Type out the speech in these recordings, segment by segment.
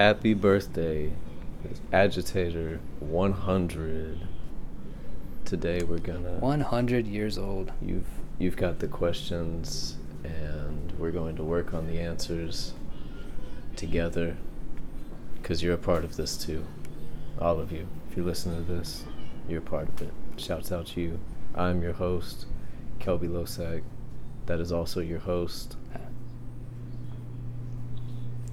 Happy birthday, Agitator 100. Today we're gonna 100 years old. You've you've got the questions and we're going to work on the answers together cuz you're a part of this too. All of you. If you listen to this, you're a part of it. Shouts out to you. I'm your host, Kelby Losack. That is also your host.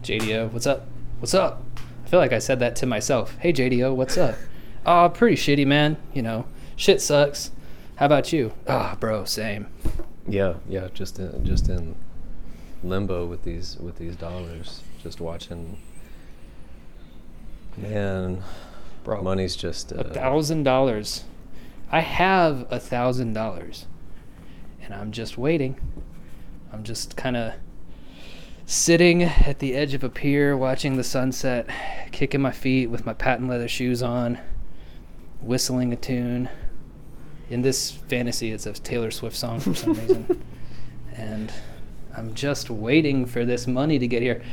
JDO, what's up? What's up? I feel like I said that to myself. Hey JDO, what's up? Oh, pretty shitty, man. You know, shit sucks. How about you? Ah, oh, bro, same. Yeah, yeah, just in, just in limbo with these with these dollars. Just watching. Man, bro, money's just a uh, thousand dollars. I have a thousand dollars, and I'm just waiting. I'm just kind of sitting at the edge of a pier watching the sunset, kicking my feet with my patent leather shoes on, whistling a tune. In this fantasy, it's a Taylor Swift song for some reason. And I'm just waiting for this money to get here.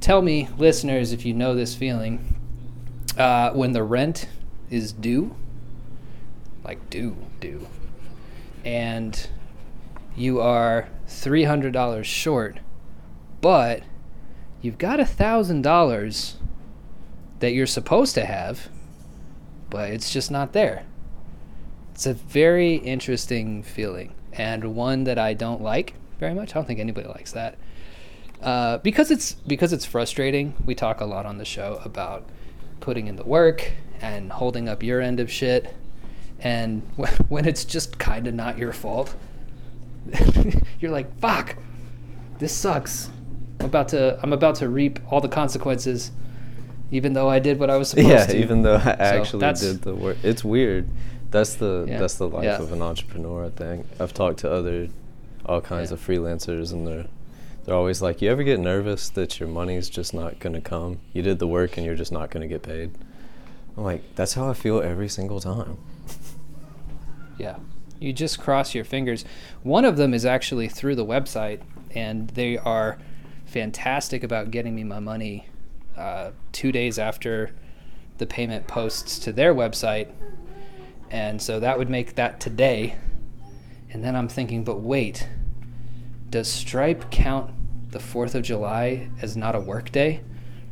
Tell me, listeners, if you know this feeling. Uh, when the rent is due, like due, due, and you are $300 short but you've got a thousand dollars that you're supposed to have, but it's just not there. It's a very interesting feeling and one that I don't like very much. I don't think anybody likes that. Uh, because it's because it's frustrating. We talk a lot on the show about putting in the work and holding up your end of shit, and when it's just kind of not your fault, you're like, "Fuck, this sucks." I'm about to I'm about to reap all the consequences, even though I did what I was supposed yeah, to. Yeah, even though I actually did the work. It's weird. That's the yeah. that's the life yeah. of an entrepreneur. I think I've talked to other all kinds of freelancers, and they're they're always like, "You ever get nervous that your money's just not gonna come? You did the work, and you're just not gonna get paid." I'm like, that's how I feel every single time. Yeah, you just cross your fingers. One of them is actually through the website, and they are fantastic about getting me my money uh, two days after the payment posts to their website. And so that would make that today. And then I'm thinking, but wait, does Stripe count the 4th of July as not a work day?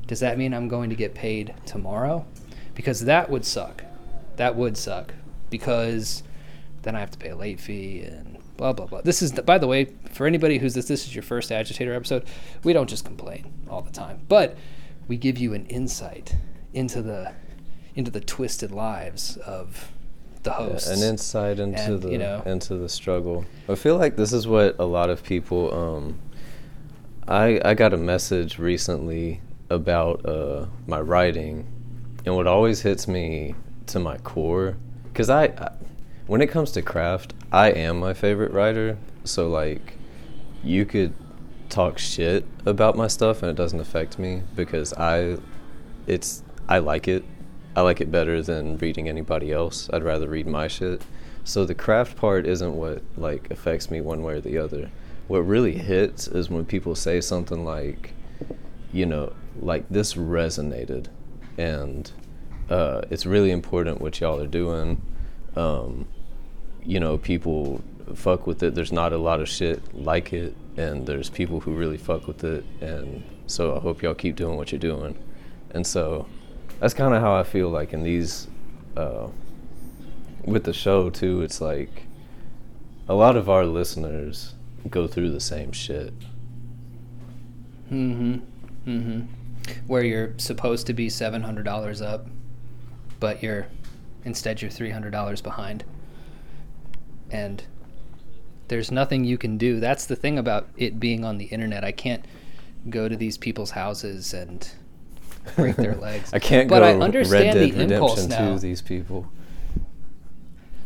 Does that mean I'm going to get paid tomorrow? Because that would suck. That would suck. Because then I have to pay a late fee and blah blah blah. This is, the, by the way, for anybody who's this, this is your first agitator episode. We don't just complain all the time, but we give you an insight into the into the twisted lives of the hosts. Yeah, an insight into and, the you know, into the struggle. I feel like this is what a lot of people. Um, I I got a message recently about uh, my writing, and what always hits me to my core, because I, I when it comes to craft, I am my favorite writer. So like, you could talk shit about my stuff and it doesn't affect me because I, it's I like it. I like it better than reading anybody else. I'd rather read my shit. So the craft part isn't what like affects me one way or the other. What really hits is when people say something like, you know, like this resonated, and uh, it's really important what y'all are doing. Um, you know, people fuck with it. There's not a lot of shit like it, and there's people who really fuck with it. And so I hope y'all keep doing what you're doing. And so that's kind of how I feel like in these, uh, with the show too. It's like a lot of our listeners go through the same shit. Mm-hmm. Mm-hmm. Where you're supposed to be seven hundred dollars up, but you're instead you're three hundred dollars behind and there's nothing you can do. That's the thing about it being on the internet. I can't go to these people's houses and break their legs. I can't but go I understand Red Dead the impulse Redemption now. to these people.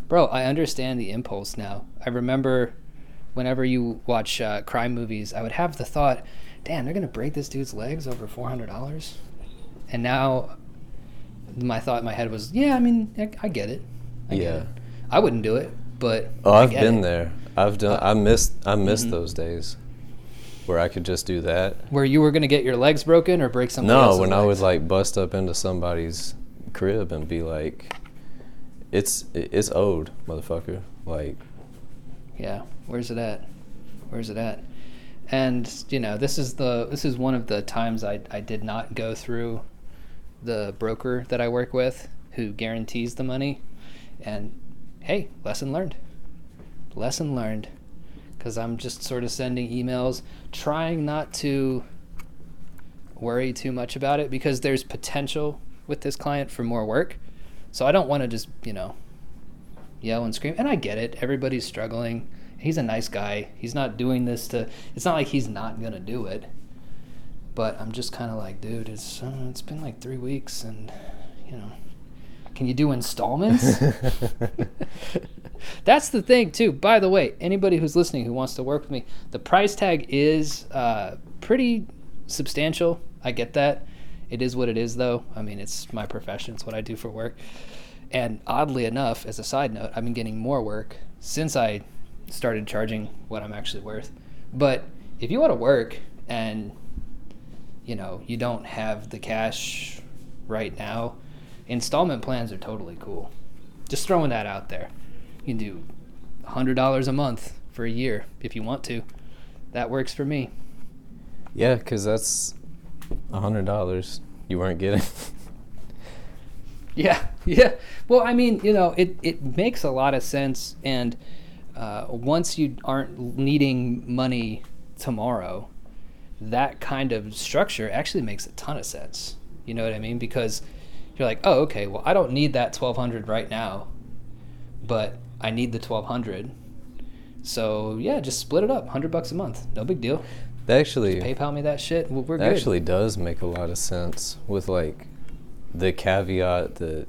Bro, I understand the impulse now. I remember whenever you watch uh, crime movies, I would have the thought, "Damn, they're gonna break this dude's legs over four hundred dollars," and now my thought in my head was, "Yeah, I mean, I, I get it. I yeah, get it. I wouldn't do it, but oh, I've been it. there. I've done. Uh, I missed. I missed mm-hmm. those days. where I could just do that. Where you were gonna get your legs broken or break something? No, when I legs? would like bust up into somebody's crib and be like, "It's it's owed, motherfucker." Like, Yeah, where's it at? Where's it at? And you know, this is the this is one of the times I I did not go through the broker that I work with who guarantees the money. And hey, lesson learned. Lesson learned. Cuz I'm just sort of sending emails trying not to worry too much about it because there's potential with this client for more work. So I don't want to just, you know, yell and scream. And I get it. Everybody's struggling. He's a nice guy. He's not doing this to. It's not like he's not gonna do it. But I'm just kind of like, dude, it's uh, it's been like three weeks, and you know, can you do installments? That's the thing too. By the way, anybody who's listening who wants to work with me, the price tag is uh, pretty substantial. I get that. It is what it is, though. I mean, it's my profession. It's what I do for work. And oddly enough, as a side note, I've been getting more work since I started charging what I'm actually worth. But if you want to work and you know you don't have the cash right now, installment plans are totally cool. Just throwing that out there. You can do hundred dollars a month for a year if you want to. That works for me. yeah, because that's a hundred dollars you weren't getting. Yeah, yeah. Well, I mean, you know, it, it makes a lot of sense. And uh, once you aren't needing money tomorrow, that kind of structure actually makes a ton of sense. You know what I mean? Because you're like, oh, okay, well, I don't need that 1200 right now, but I need the 1200. So yeah, just split it up, 100 bucks a month. No big deal. that actually PayPal me that shit. Well, we're that good. actually does make a lot of sense with like the caveat that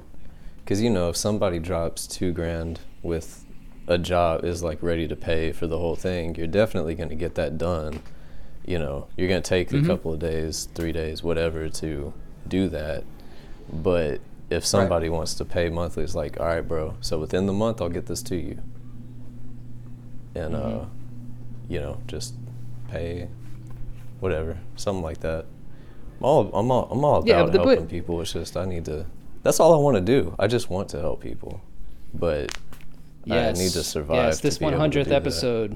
because you know if somebody drops two grand with a job is like ready to pay for the whole thing you're definitely going to get that done you know you're going to take Mhm. a couple of days three days whatever to do that but if somebody wants to pay monthly it's like all right bro so within the month i'll get this to you and Mhm. uh you know just pay whatever something like that I'm all I'm all I'm all Yeah, about but- helping people. It's just I need to. That's all I want to do. I just want to help people, but I need to survive. Yes, this be able to 100th do that. episode.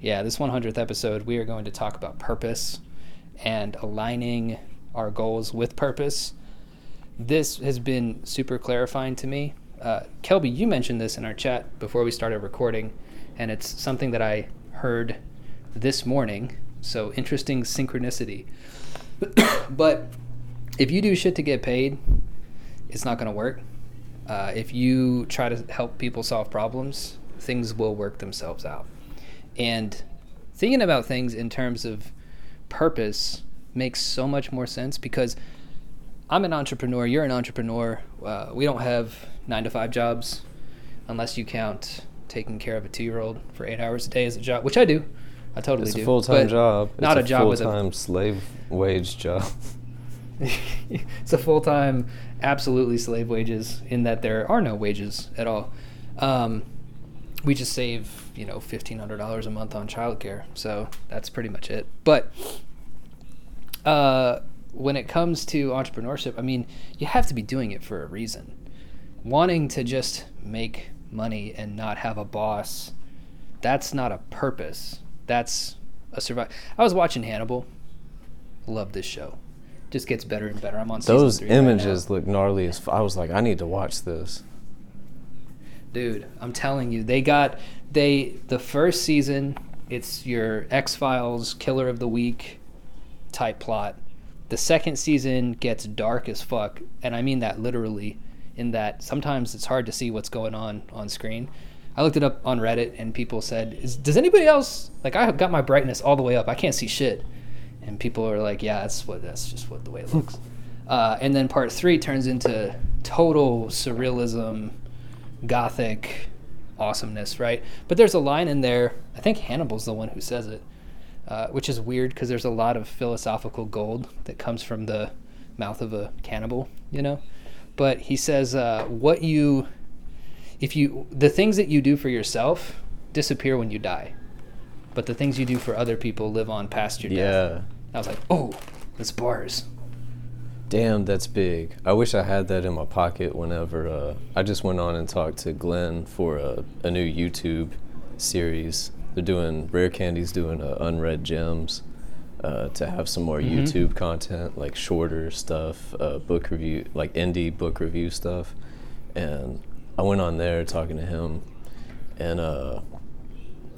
Yeah, this 100th episode, we are going to talk about purpose and aligning our goals with purpose. This has been super clarifying to me. Uh, Kelby, you mentioned this in our chat before we started recording, and it's something that I heard this morning. So interesting synchronicity. but if you do shit to get paid, it's not going to work. Uh, if you try to help people solve problems, things will work themselves out. And thinking about things in terms of purpose makes so much more sense because I'm an entrepreneur, you're an entrepreneur. Uh, we don't have nine to five jobs unless you count taking care of a two year old for eight hours a day as a job, which I do. I totally It's do. It's a full time job. Not it's a job with a full time slave wage job. it's a full time, absolutely slave wages in that there are no wages at all. Um, we just save, you know, fifteen hundred dollars a month on childcare, so that's pretty much it. But uh, when it comes to entrepreneurship, I mean, you have to be doing it for a reason. Wanting to just make money and not have a boss, that's not a purpose. That's a survive. I was watching Hannibal. Love this show. Just gets better and better. I'm on season Those three right images look gnarly as. F- I was like, I need to watch this. dude i'm telling you they got they the first season it's your x-files killer of the week type plot the second season gets dark as fuck and i mean that literally in that sometimes it's hard to see what's going on on screen i looked it up on reddit and people said does anybody else like i have got my brightness all the way up i can't see shit and people are like yeah that's what that's just what the way it looks uh, and then part three turns into total surrealism gothic awesomeness, right? But there's a line in there. I think Hannibal's the one who says it, uh, which is weird because there's a lot of philosophical gold that comes from the mouth of a cannibal, you know. But he says, uh, "What you, if you, the things that you do for yourself disappear when you die, but the things you do for other people live on past your death. Yeah. I was like, oh, that's bars. Damn, that's big. I wish I had that in my pocket whenever uh, I just went on and talked to Glenn for a, a new YouTube series. They're doing Rare Candy's doing uh, unread gems uh, to have some more Mhm. YouTube content, like shorter stuff, uh, book review, like indie book review stuff. And I went on there talking to him, and uh,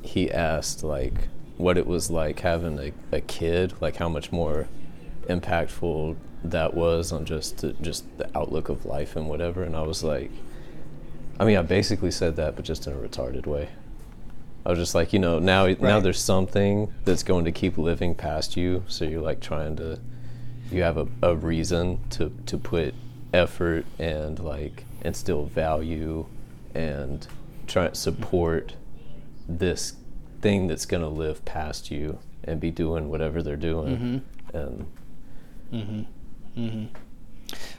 he asked like what it was like having a, a kid, like how much more impactful that was on just the, just the outlook of life and whatever. And I was like, I mean, I basically said that, but just in a retarded way. I was just like, you know, now now there's something that's going to keep living past you, so you're like trying to, you have a, a reason to to put effort and like instill value and try to support this thing that's going to live past you and be doing whatever they're doing and Mm-hmm. Mm-hmm.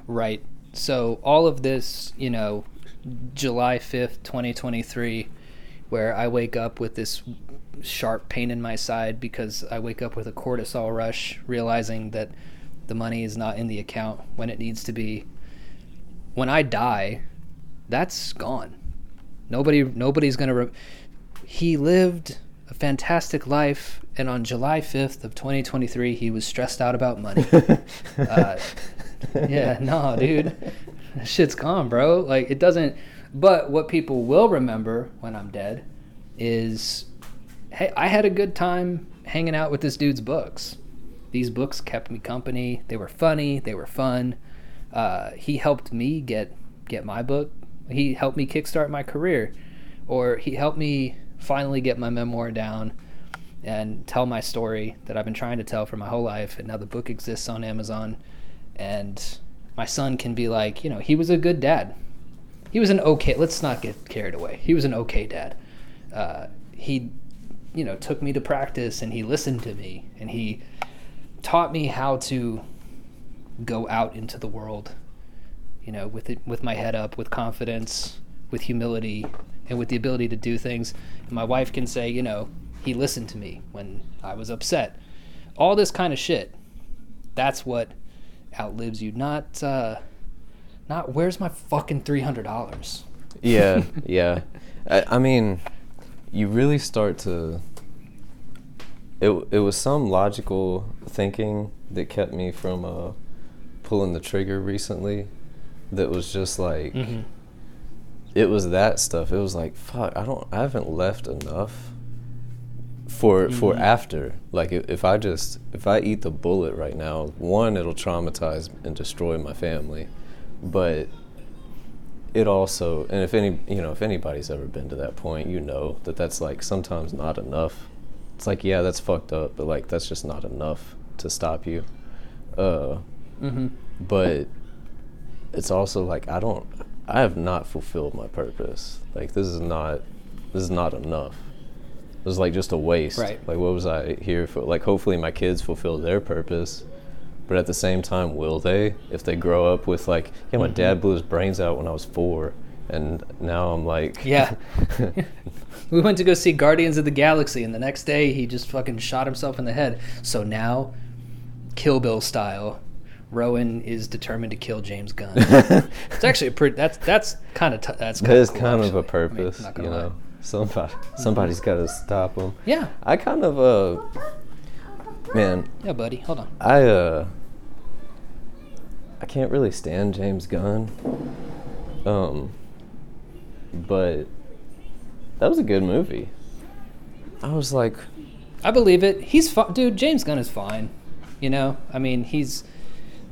Right. So all of this, you know, July fifth, twenty twenty three, where I wake up with this sharp pain in my side because I wake up with a cortisol rush, realizing that the money is not in the account when it needs to be. When I die, that's gone. Nobody, nobody's gonna. Re- he lived a fantastic life, and on July fifth of twenty twenty three, he was stressed out about money. uh, yeah, no, dude. Shit's gone, bro. Like it doesn't but what people will remember when I'm dead is hey, I had a good time hanging out with this dude's books. These books kept me company. They were funny, they were fun. Uh, he helped me get get my book. He helped me kickstart my career or he helped me finally get my memoir down and tell my story that I've been trying to tell for my whole life and now the book exists on Amazon and my son can be like, you know, he was a good dad. He was an okay. Let's not get carried away. He was an okay dad. Uh, he, you know, took me to practice and he listened to me and he taught me how to go out into the world, you know, with it, with my head up, with confidence, with humility, and with the ability to do things. And my wife can say, you know, he listened to me when I was upset. All this kind of shit. That's what outlives you. Not, uh, not where's my fucking three hundred dollars. yeah, yeah. I, I mean, you really start to. It it was some logical thinking that kept me from uh, pulling the trigger recently. That was just like, Mm-hmm. it was that stuff. It was like, fuck, I don't, I haven't left enough for for Mhm. after. Like, if I just if I eat the bullet right now, one, it'll traumatize and destroy my family, but it also and if any you know if anybody's ever been to that point you know that that's like sometimes not enough. It's like yeah that's fucked up but like that's just not enough to stop you. Uh Mm-hmm. but it's also like i don't i have not fulfilled my purpose. Like this is not this is not enough. This is like just a waste. Right. like what was i here for? Like hopefully my kids fulfill their purpose but at the same time will they if they grow up with like yeah my dad blew his brains out when i was four and now i'm like Yeah. we went to go see Guardians of the Galaxy, and the next day he just fucking shot himself in the head. So now, Kill Bill style, Rowan is determined to kill James Gunn. it's actually a pretty. That's that's kind of t- that's that kind is of kind of a purpose not you lie. know somebody somebody's got to stop him. Yeah. i kind of uh man Yeah, buddy. Hold on. I uh I can't really stand James Gunn. Um but that was a good movie. I was like I believe it. He's fi- dude. James Gunn is fine. You know, I mean, he's.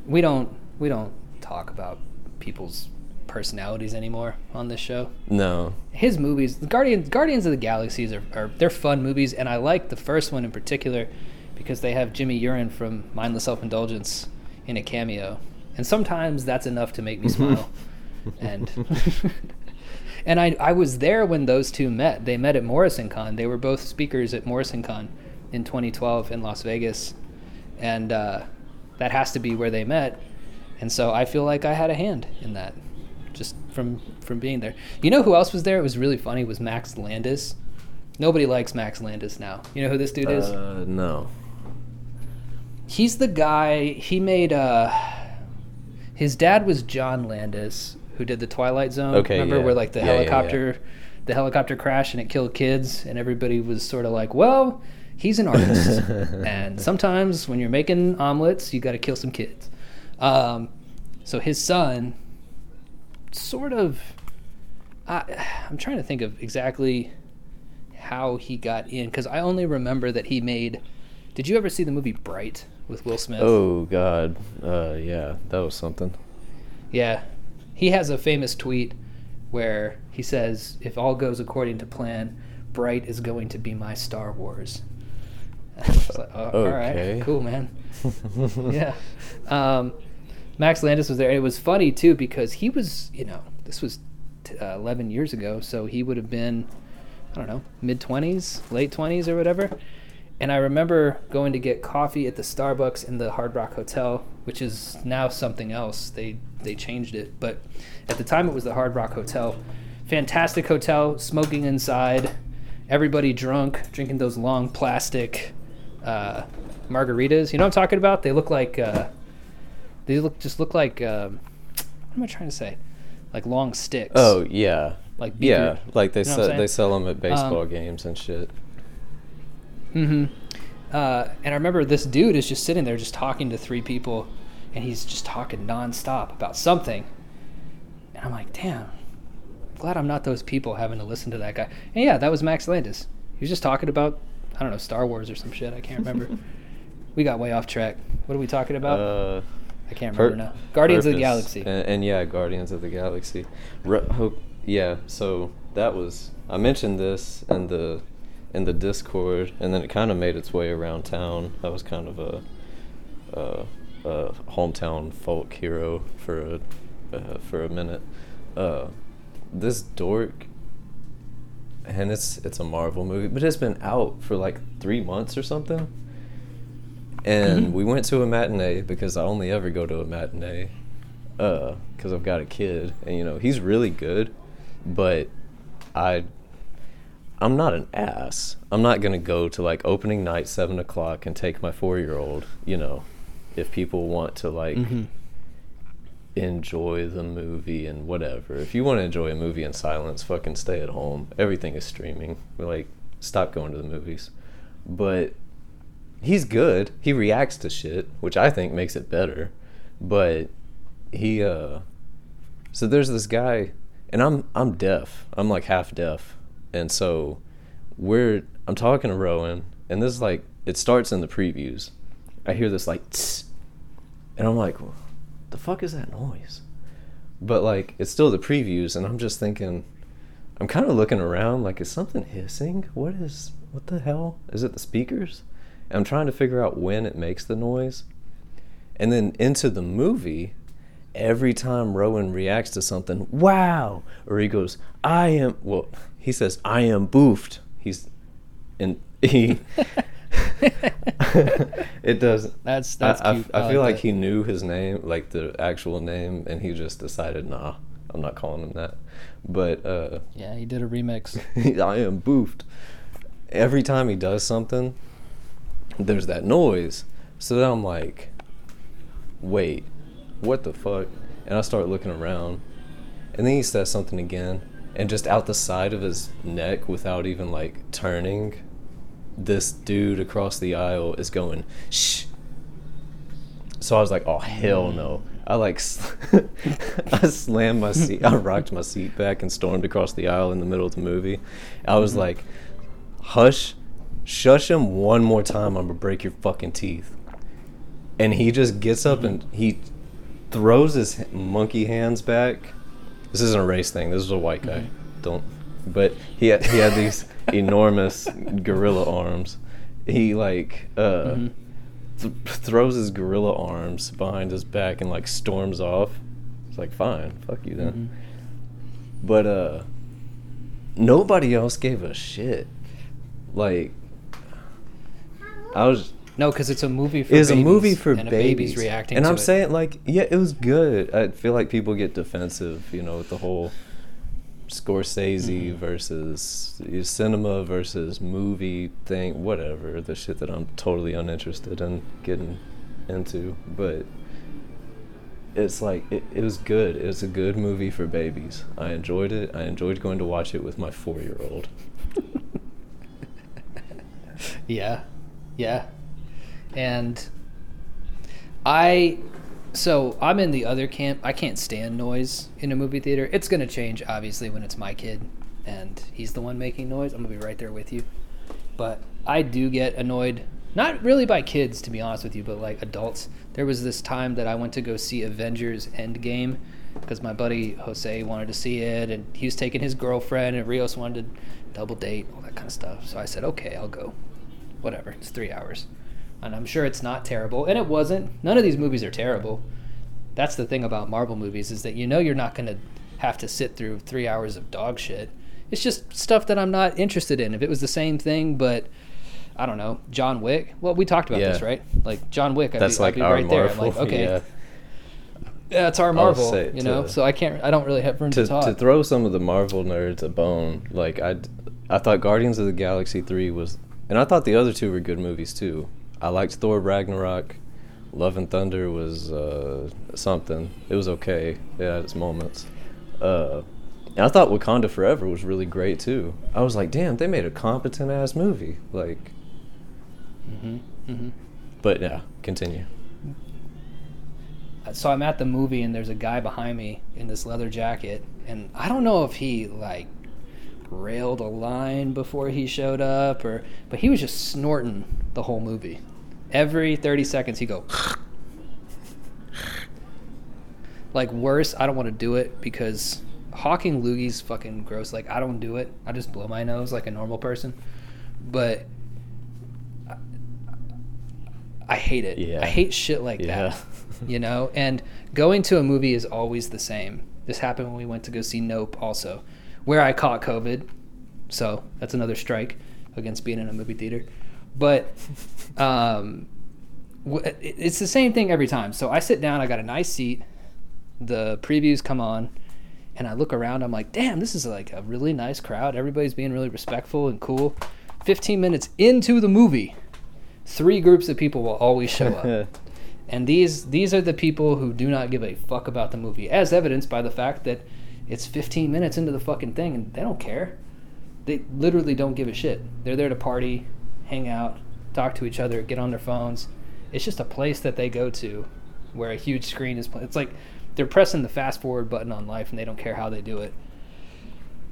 We don't we don't talk about people's personalities anymore on this show. no. His movies, Guardians Guardians of the Galaxies are, are they're fun movies, and I like the first one in particular because they have Jimmy Urine from Mindless Self Indulgence in a cameo, and sometimes that's enough to make me smile. and and I I was there when those two met. They met at Morrison Con. They were both speakers at Morrison Con in 2012 in Las Vegas, and uh, that has to be where they met. And so I feel like I had a hand in that, just from from being there. You know who else was there? It was really funny. Was Max Landis. Nobody likes Max Landis now. You know who this dude is? Uh, no. He's the guy. He made. uh His dad was John Landis, who did the Twilight Zone. Okay, remember yeah. where like the Yeah, yeah, yeah. helicopter, the helicopter crash and it killed kids, and everybody was sort of like, "Well, he's an artist, and sometimes when you're making omelets, you got to kill some kids." Um, so his son, sort of. I, I'm trying to think of exactly how he got in because I only remember that he made. Did you ever see the movie Bright with Will Smith? Oh God. Uh, yeah, that was something. Yeah. He has a famous tweet where he says, If all goes according to plan, Bright is going to be my Star Wars. I was like, oh, All Okay. right, cool, man. yeah. Um, Max Landis was there. And it was funny, too, because he was, you know, this was t- uh, 11 years ago, so he would have been, I don't know, mid 20s, late 20s or whatever. And I remember going to get coffee at the Starbucks in the Hard Rock Hotel, which is now something else. They they changed it, but at the time it was the Hard Rock Hotel. Fantastic hotel, smoking inside, everybody drunk, drinking those long plastic uh, margaritas. You know what I'm talking about? They look like uh, they look just look like um, what am I trying to say? Like long sticks. Oh yeah. Like yeah, like they you know sell they sell them at baseball Um, games and shit. Hmm Uh, and I remember this dude is just sitting there, just talking to three people, and he's just talking nonstop about something. And I'm like, damn, I'm glad I'm not those people having to listen to that guy. And yeah, that was Max Landis. He was just talking about, I don't know, Star Wars or some shit. I can't remember. we got way off track. What are we talking about? Uh, I can't pur- remember now. Guardians of the Galaxy. And, and yeah, Guardians of the Galaxy. Re- hope, yeah, so that was I mentioned this in the in the Discord, and then it kind of made its way around town. That was kind of a, a, a hometown folk hero for a uh, for a minute. Uh, this dork, and it's it's a Marvel movie, but it's been out for like three months or something. And Mhm. we went to a matinee because I only ever go to a matinee, uh, because I've got a kid, and you know he's really good, but I, I'm not an ass. I'm not gonna go to like opening night seven o'clock and take my four year old. You know, if people want to like Mhm. enjoy the movie and whatever. If you want to enjoy a movie in silence, fucking stay at home. Everything is streaming. Like, stop going to the movies. But he's good. He reacts to shit, which I think makes it better. But he uh so there's this guy and I'm I'm deaf. I'm like half deaf. And so we're I'm talking to Rowan and this is like it starts in the previews. I hear this like tss, and I'm like the fuck is that noise? But like it's still the previews and I'm just thinking I'm kind of looking around like is something hissing? What is what the hell? Is it the speakers? And I'm trying to figure out when it makes the noise. And then into the movie, every time Rowan reacts to something, wow, or he goes, I am well, he says I am boofed. He's and he it does That's that's I, I- cute. I, I feel like like that. he knew his name, like the actual name, and he just decided, nah, I'm not calling him that. But uh, Yeah, he did a remix. I am boofed. Every time he does something, there's that noise. So then I'm like, wait, what the fuck? And I start looking around, and then he says something again, and just out the side of his neck, without even like turning, this dude across the aisle is going, shh. So I was like, oh hell mm. no. I like, I slammed my seat, I rocked my seat back and stormed across the aisle in the middle of the movie. I was mm-hmm. like, hush, shush him one more time, I'm gonna break your fucking teeth. And he just gets up and he throws his monkey hands back. This isn't a race thing. This is a white guy. Don't. But he had, he had these enormous gorilla arms. He like uh, Mhm. th- throws his gorilla arms behind his back and like storms off. It's like fine, fuck you then. Mhm. But uh, nobody else gave a shit. Like I was No, because it's a movie for is a babies, movie for and a babies baby's reacting and to i'm it. saying like yeah it was good i feel like people get defensive you know with the whole Scorsese mm-hmm. versus cinema versus movie thing, whatever, the shit that I'm totally uninterested in getting into. But it's like, it, it was good. It was a good movie for babies. I enjoyed it. I enjoyed going to watch it with my four year old. Yeah, yeah, and I. So I'm in the other camp. I can't stand noise in a movie theater. It's gonna change obviously when it's my kid and he's the one making noise. I'm gonna be right there with you. But I do get annoyed, not really by kids to be honest with you, but like adults. There was this time that I went to go see Avengers Endgame because my buddy Jose wanted to see it, and he was taking his girlfriend, and Rios wanted to double date, all that kind of stuff. So I said, okay, I'll go. Whatever. It's three hours, and I'm sure it's not terrible, and it wasn't. None of these movies are terrible. That's the thing about Marvel movies is that you know you're not going to have to sit through three hours of dog shit. It's just stuff that I'm not interested in. If it was the same thing, but I don't know, John Wick. Well, we talked about Yeah. this, right? Like John Wick. I'd That's be, like I'd be our right there. Marvel. I'm like, okay, yeah. yeah, it's our Marvel, you know. to- so I can't. I don't really have room to, to, talk. to throw some of the Marvel nerds a bone, like I, I thought Guardians of the Galaxy three was, and I thought the other two were good movies too. I liked Thor Ragnarok, Love and Thunder was uh, something. It was okay. It had its moments. Uh, and I thought Wakanda Forever was really great too. I was like, damn, they made a competent ass movie. Like, hmm hmm but yeah, continue. So I'm at the movie and there's a guy behind me in this leather jacket, and I don't know if he like railed a line before he showed up or, but he was just snorting the whole movie. Every 30 seconds he go. like worse, I don't want to do it because hawking loogies fucking gross. Like I don't do it. I just blow my nose like a normal person. But I, I hate it. Yeah. I hate shit like Yeah. that. You know, and going to a movie is always the same. This happened when we went to go see Nope also, where I caught COVID. So that's another strike against being in a movie theater. But um, it's the same thing every time. So I sit down, I got a nice seat, the previews come on, and I look around. I'm like, damn, this is like a really nice crowd. Everybody's being really respectful and cool. 15 minutes into the movie, three groups of people will always show up. And these these are the people who do not give a fuck about the movie, as evidenced by the fact that it's 15 minutes into the fucking thing and they don't care. They literally don't give a shit. They're there to party, hang out, talk to each other, get on their phones. It's just a place that they go to where a huge screen is. Pl- it's like they're pressing the fast forward button on life and they don't care how they do it.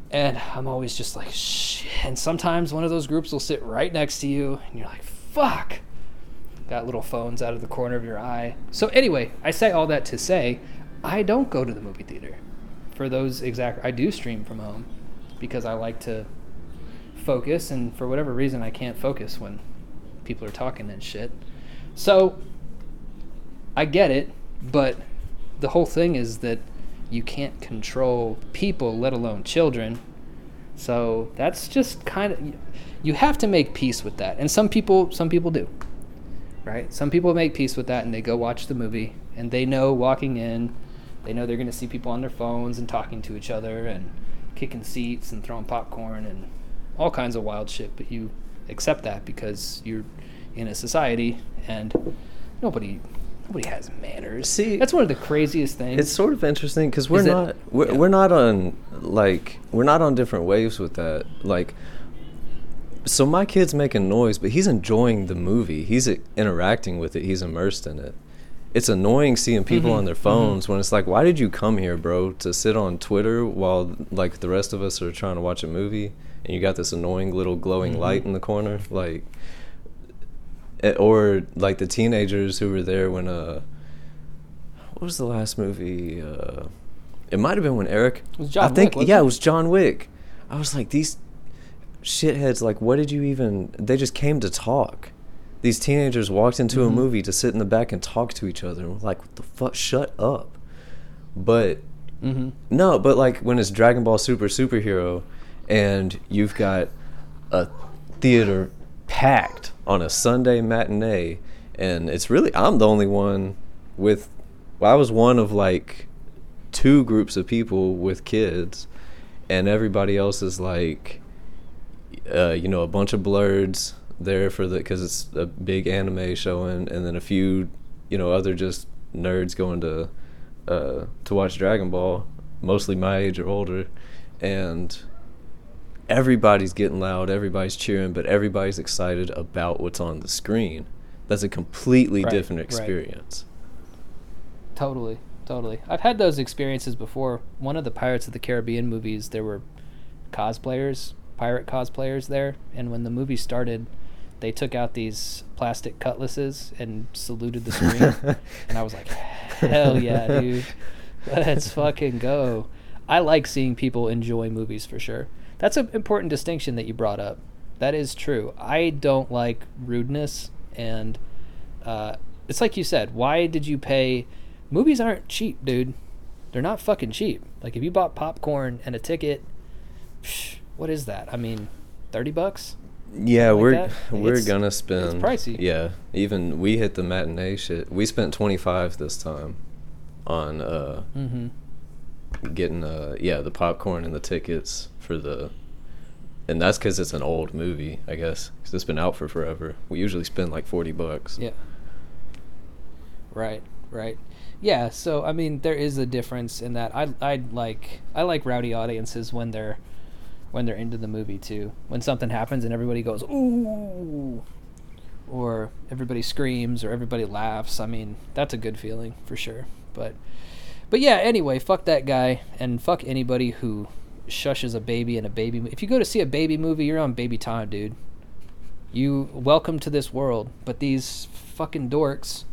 And I'm always just like, shit. And sometimes one of those groups will sit right next to you and you're like, fuck got little phones out of the corner of your eye. So anyway, I say all that to say, I don't go to the movie theater for those exact. I do stream from home because I like to focus, and for whatever reason, I can't focus when people are talking and shit. So I get it, but the whole thing is that you can't control people, let alone children. So that's just kind of you have to make peace with that, and some people some people do right? Some people make peace with that and they go watch the movie and they know walking in, they know they're going to see people on their phones and talking to each other and kicking seats and throwing popcorn and all kinds of wild shit, but you accept that because you're in a society and nobody nobody has manners. See, that's one of the craziest things. It's sort of interesting because we're Is it- not we're, yeah. we're not on like we're not on different waves with that. Like, so my kid's making noise, but he's enjoying the movie. He's uh, interacting with it. He's immersed in it. It's annoying seeing people Mhm, on their phones when it's like, why did you come here, bro, to sit on Twitter while like the rest of us are trying to watch a movie, and you got this annoying little glowing Mhm. light in the corner, like. eh, Or like the teenagers who were there when uh what was the last movie? Uh, it might have been when Eric. It was John I think Wick, yeah, it? it was John Wick. I was like, these shitheads. Like, what did you even? They just came to talk. These teenagers walked into a Mhm. movie to sit in the back and talk to each other. And we're like, what the fuck? Shut up. But mm-hmm. no, but like when it's Dragon Ball Super Superhero, and you've got a theater packed on a Sunday matinee, and it's really I'm the only one with. Well, I was one of like two groups of people with kids, and everybody else is like, uh, you know, a bunch of blurs there for the because it's a big anime showing, and then a few, you know, other just nerds going to uh, to watch Dragon Ball, mostly my age or older, and everybody's getting loud, everybody's cheering, but everybody's excited about what's on the screen. That's a completely Right, different right. experience. Totally, totally. I've had those experiences before. One of the Pirates of the Caribbean movies, there were cosplayers, pirate cosplayers there, and when the movie started, they took out these plastic cutlasses and saluted the screen, and I was like, "Hell yeah, dude! Let's fucking go!" I like seeing people enjoy movies for sure. That's an important distinction that you brought up. That is true. I don't like rudeness, and uh, it's like you said. Why did you pay? Movies aren't cheap, dude. They're not fucking cheap. Like if you bought popcorn and a ticket, psh, what is that? I mean, thirty bucks. Yeah, like we're that. we're It's- gonna spend. It's pricey. Yeah, even we hit the matinee shit. We spent twenty five this time on uh Mm-hmm. getting uh yeah the popcorn and the tickets for the, and that's because it's an old movie, I guess, because it's been out for forever. We usually spend like forty bucks. Yeah. Right. Right. Yeah. So I mean, there is a difference in that. I I like I like rowdy audiences when they're when they're into the movie too. When something happens and everybody goes ooh, or everybody screams or everybody laughs. I mean, that's a good feeling for sure. But but yeah. Anyway, fuck that guy and fuck anybody who shushes a baby in a baby. If you go to see a baby movie, you're on baby time, dude. You welcome to this world, but these fucking dorks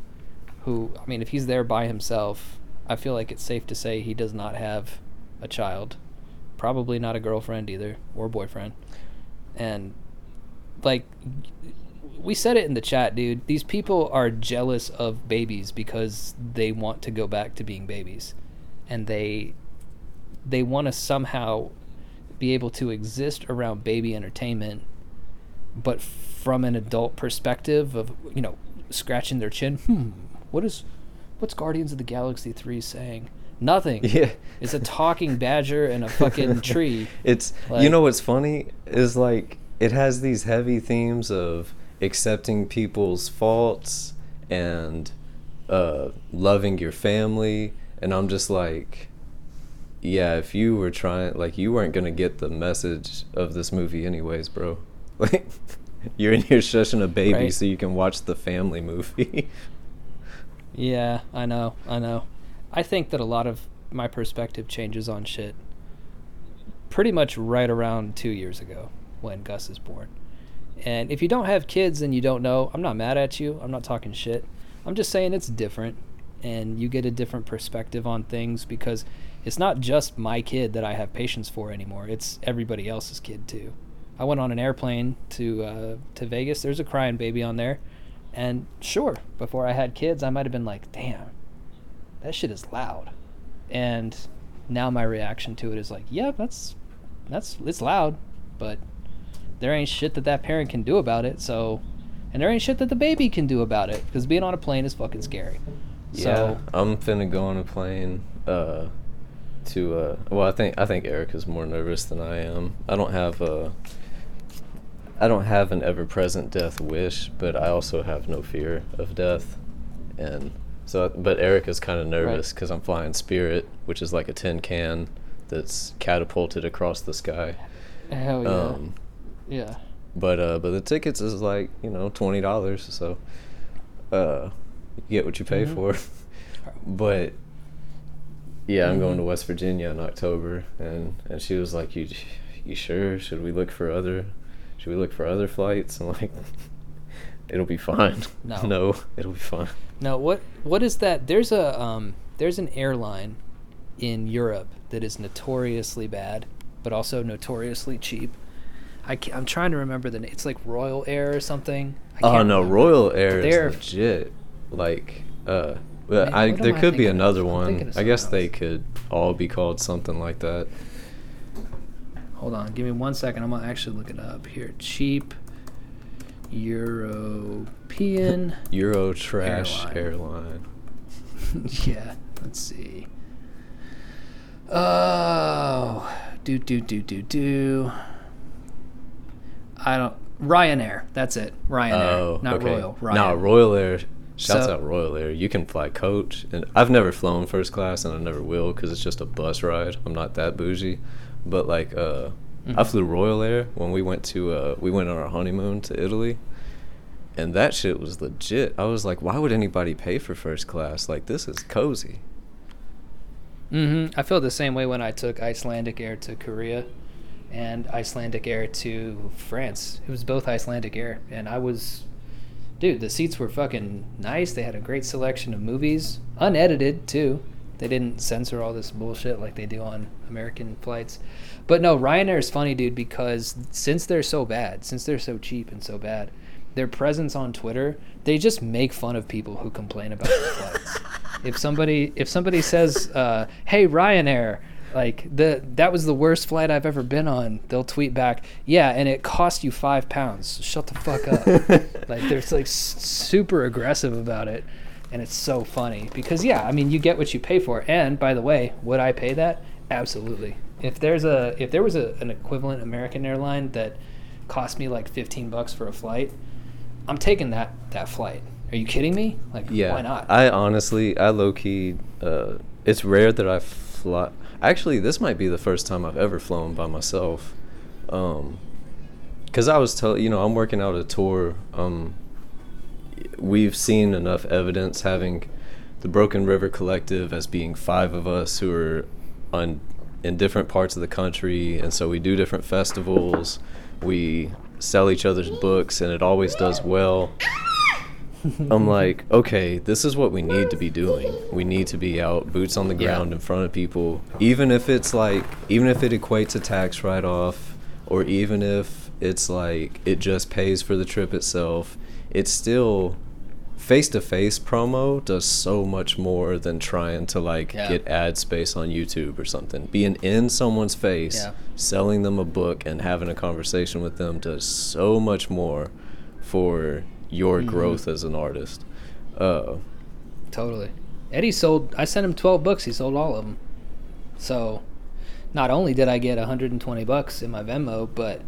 who I mean if he's there by himself, I feel like it's safe to say he does not have a child. Probably not a girlfriend either or boyfriend. And like we said it in the chat, dude. These people are jealous of babies because they want to go back to being babies. And they they want to somehow be able to exist around baby entertainment but from an adult perspective of you know scratching their chin hmm what is what's guardians of the galaxy 3 saying? Nothing. Yeah. it's a talking badger and a fucking tree. It's you know what's funny? Is like it has these heavy themes of accepting people's faults and uh, loving your family, and I'm just like, yeah, if you were trying, like, you weren't gonna get the message of this movie anyways, bro. Like, you're in here shushing a baby Right. so you can watch the family movie. yeah i know i know i think that a lot of my perspective changes on shit pretty much right around two years ago when gus is born and if you don't have kids and you don't know i'm not mad at you i'm not talking shit i'm just saying it's different and you get a different perspective on things because it's not just my kid that i have patience for anymore. It's everybody else's kid too. I went on an airplane to uh, to vegas. There's a crying baby on there. And sure before i had kids i might have been like damn that shit is loud. And now my reaction to it is like yeah that's that's it's loud but there ain't shit that that parent can do about it so and there ain't shit that the baby can do about it because being on a plane is fucking scary. Yeah, so I'm finna go on a plane. Uh, to uh, well, I think I think Erica's more nervous than I am. I don't have a. I don't have an ever-present death wish, but I also have no fear of death, and so. But Erica's kind of nervous because I'm flying Spirit, which is like a tin can that's catapulted across the sky. hell yeah Um, yeah but uh, but the tickets is like you know twenty dollars, so uh, you get what you pay Mhm. for. but yeah, I'm going to Mhm. West Virginia in October, and and she was like, "You you sure? Should we look for other? Should we look for other flights?" I'm like, "It'll be fine. No. no, it'll be fine." No, what what is that? There's a um, there's an airline in Europe that is notoriously bad, but also notoriously cheap. I am trying to remember the name. It's like Royal Air or something. Oh no, remember. Royal Air They're- is legit. Like, uh, but Man, I there could be another one. I guess something they could all be called something like that. Hold on, give me one second. I'm gonna actually look it up here. Cheap European. Euro trash Airline. airline. yeah, let's see. Oh, do do do do do. I don't. Ryanair. That's it. Ryanair, Oh, not okay. Royal. Ryan. No, Royal Air. Shouts So- out Royal Air. You can fly coach, and I've never flown first class, and I never will because it's just a bus ride. I'm not that bougie, but like, uh, I Mhm. flew Royal Air when we went to uh, we went on our honeymoon to Italy, and that shit was legit. I was like, why would anybody pay for first class? Like, this is cozy. Mm-hmm. I feel the same way when I took Icelandic Air to Korea and Icelandic Air to France. It was both Icelandic Air, and I was, dude, the seats were fucking nice. They had a great selection of movies, unedited too. They didn't censor all this bullshit like they do on American flights. But no, Ryanair is funny, dude, because since they're so bad, since they're so cheap and so bad, their presence on Twitter, they just make fun of people who complain about the flights. if somebody if somebody says, uh, "Hey Ryanair," like the that was the worst flight I've ever been on, they'll tweet back, "Yeah, and it cost you five pounds. Shut the fuck up." like they're like s- super aggressive about it, and it's so funny because yeah, I mean you get what you pay for. And by the way, would I pay that? Absolutely. If there's a if there was a, an equivalent American airline that cost me like fifteen bucks for a flight, I'm taking that that flight. Are you kidding me? Like, Yeah. why not? I honestly, I low key. Uh, it's rare that I fly. Actually, this might be the first time I've ever flown by myself. Um, cause I was telling you know I'm working out a tour. Um, we've seen enough evidence having the Broken River Collective as being five of us who are on in different parts of the country, and so we do different festivals. We sell each other's books, and it always does well. I'm like, okay, this is what we need to be doing. We need to be out, boots on the Yeah. ground in front of people, even if it's like, even if it equates a tax write off, or even if it's like it just pays for the trip itself. It's still face to face promo does so much more than trying to like Yeah. get ad space on YouTube or something. Being in someone's face, Yeah. selling them a book and having a conversation with them does so much more for your Mhm. growth as an artist. Uh, Totally. Eddie sold. I sent him twelve books. He sold all of them. So, not only did I get 120 bucks in my Venmo, but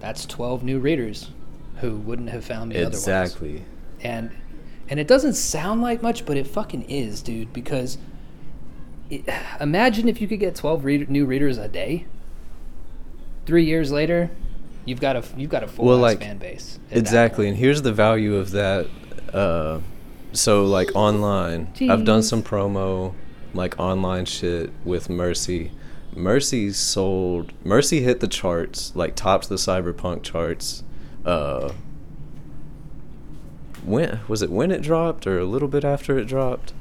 that's 12 new readers who wouldn't have found me otherwise. exactly. And and it doesn't sound like much, but it fucking is, dude. Because it, imagine if you could get 12 reader, new readers a day. Three years later, you've got a you've got a full Well, ass like, fan base. Exactly, and here's the value of that. Uh, so like online, I've done some promo, like online shit with Mercy. Mercy sold. Mercy hit the charts, like topped the cyberpunk charts. Uh, when was it? When it dropped, or a little bit after it dropped?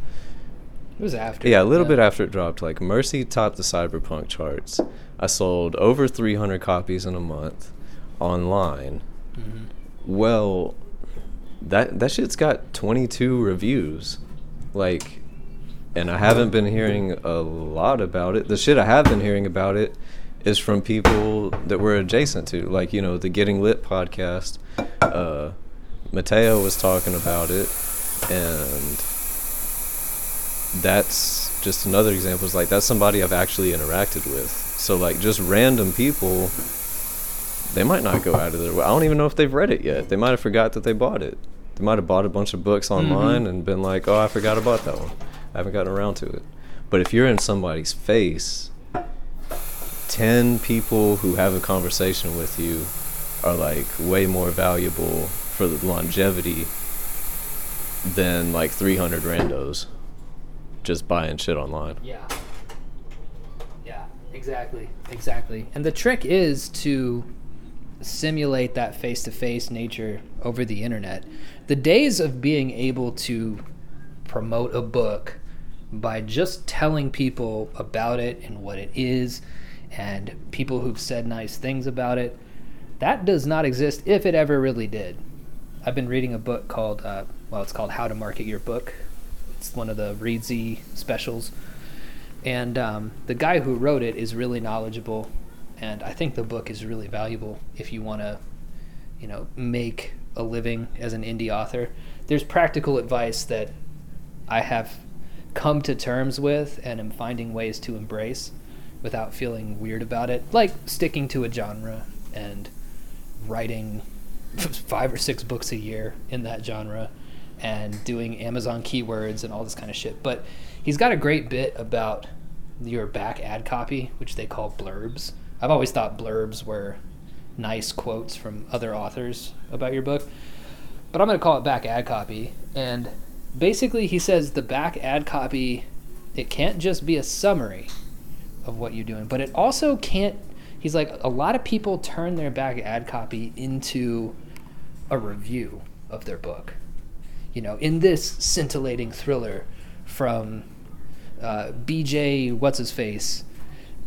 It was after. Yeah, a little bit after it dropped. Like Mercy topped the cyberpunk charts. I sold over 300 copies in a month online. Mhm. Well, that that shit's got 22 reviews. Like and I haven't been hearing a lot about it. The shit I have been hearing about it is from people that we're adjacent to, like, you know, the Getting Lit podcast. Uh Mateo was talking about it and that's just another example. Is like that's somebody I've actually interacted with. So like just random people they might not go out of their way. I don't even know if they've read it yet. They might have forgot that they bought it. They might have bought a bunch of books online Mhm. and been like, "Oh, I forgot about that one. I haven't gotten around to it." But if you're in somebody's face, 10 people who have a conversation with you are like way more valuable for the longevity than like 300 randos just buying shit online. Yeah. Yeah, exactly. Exactly. And the trick is to simulate that face to face nature over the internet. The days of being able to promote a book by just telling people about it and what it is and people who've said nice things about it, that does not exist if it ever really did. I've been reading a book called, uh, well, it's called How to Market Your Book. It's one of the Reedsy specials. And um, the guy who wrote it is really knowledgeable. And I think the book is really valuable if you want to, you know, make a living as an indie author. There's practical advice that I have come to terms with and am finding ways to embrace, without feeling weird about it. Like sticking to a genre and writing five or six books a year in that genre and doing Amazon keywords and all this kind of shit. But he's got a great bit about your back ad copy, which they call blurbs. I've always thought blurbs were nice quotes from other authors about your book, but I'm going to call it back ad copy. And basically, he says the back ad copy, it can't just be a summary of what you're doing, but it also can't. He's like, a lot of people turn their back ad copy into a review of their book. You know, in this scintillating thriller from uh, BJ, what's his face,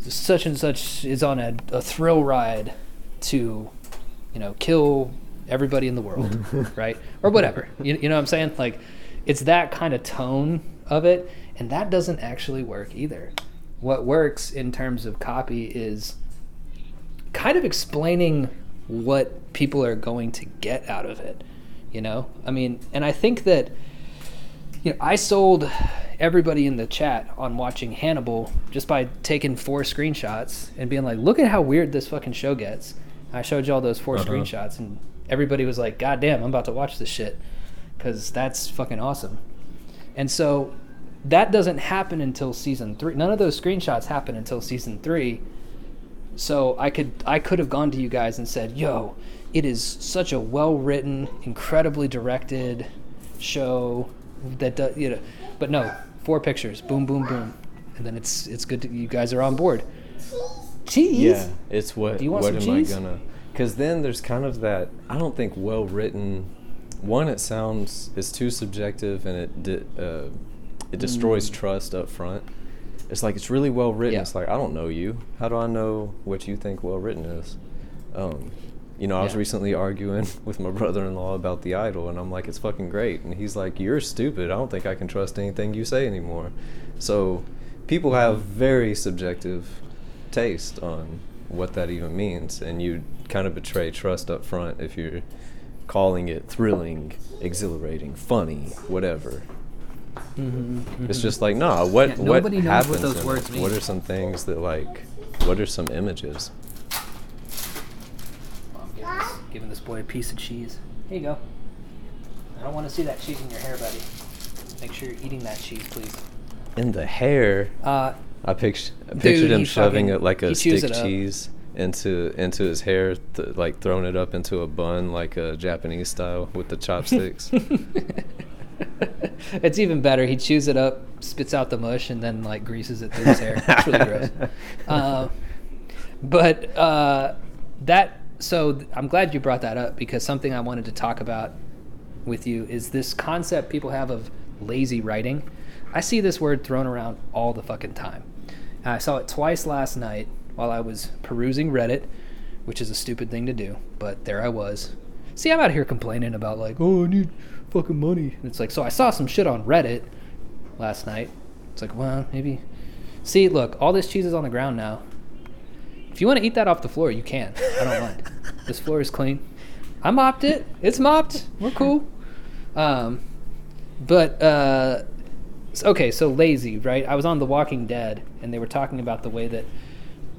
such and such is on a, a thrill ride to, you know, kill everybody in the world, right? Or whatever. You, you know what I'm saying? Like, it's that kind of tone of it, and that doesn't actually work either. What works in terms of copy is kind of explaining what people are going to get out of it. You know, I mean, and I think that you know I sold everybody in the chat on watching Hannibal just by taking four screenshots and being like, "Look at how weird this fucking show gets." I showed you all those 4 Uh-huh. screenshots, and everybody was like, "God damn, I'm about to watch this shit," because that's fucking awesome. And so that doesn't happen until season three. None of those screenshots happen until season three. So I could I could have gone to you guys and said, "Yo, it is such a well written, incredibly directed show that does you know." But no, four pictures, boom, boom, boom, and then it's it's good. To, you guys are on board. Cheese. Yeah, it's what. Do you want what some am cheese? I gonna? Because then there's kind of that. I don't think well written. One, it sounds it's too subjective and it di- uh, it destroys trust up front. It's like it's really well written. Mm. Yeah. It's like I don't know you. How do I know what you think well written is? Um, you know, I was recently arguing with my brother-in-law about The Idol, and I'm like, it's fucking great, and he's like, you're stupid. I don't think I can trust anything you say anymore. So, people have very subjective taste on what that even means, and you kind of betray trust up front if you're calling it thrilling, exhilarating, funny, whatever. Mm-hmm, It's just like, nah, what Yeah, what what happens those words mean. What are some things that like what are some images? Giving this, boy a piece of cheese. Here you go. I don't want to see that cheese in your hair, buddy. Make sure you're eating that cheese, please. In the hair, Uh, I pictured I Dude, pictured him shoving fucking- it like a stick cheese into into his hair, th- like throwing it up into a bun like a Japanese style with the chopsticks. it's even better. He chews it up, spits out the mush, and then like greases it through his hair. It's really gross. Uh, but uh, that. So I'm glad you brought that up because something I wanted to talk about with you is this concept people have of lazy writing. I see this word thrown around all the fucking time. I saw it twice last night while I was perusing Reddit, which is a stupid thing to do, but there I was. See, I'm out here complaining about like, oh, I need fucking money. And it's like, so I saw some shit on Reddit last night. It's like, well, maybe. See, look, all this cheese is on the ground now. If you want to eat that off the floor, you can. I don't mind. this floor is clean. I mopped it. It's mopped. We're cool. Um, but uh, okay, so lazy, right? I was on The Walking Dead, and they were talking about the way that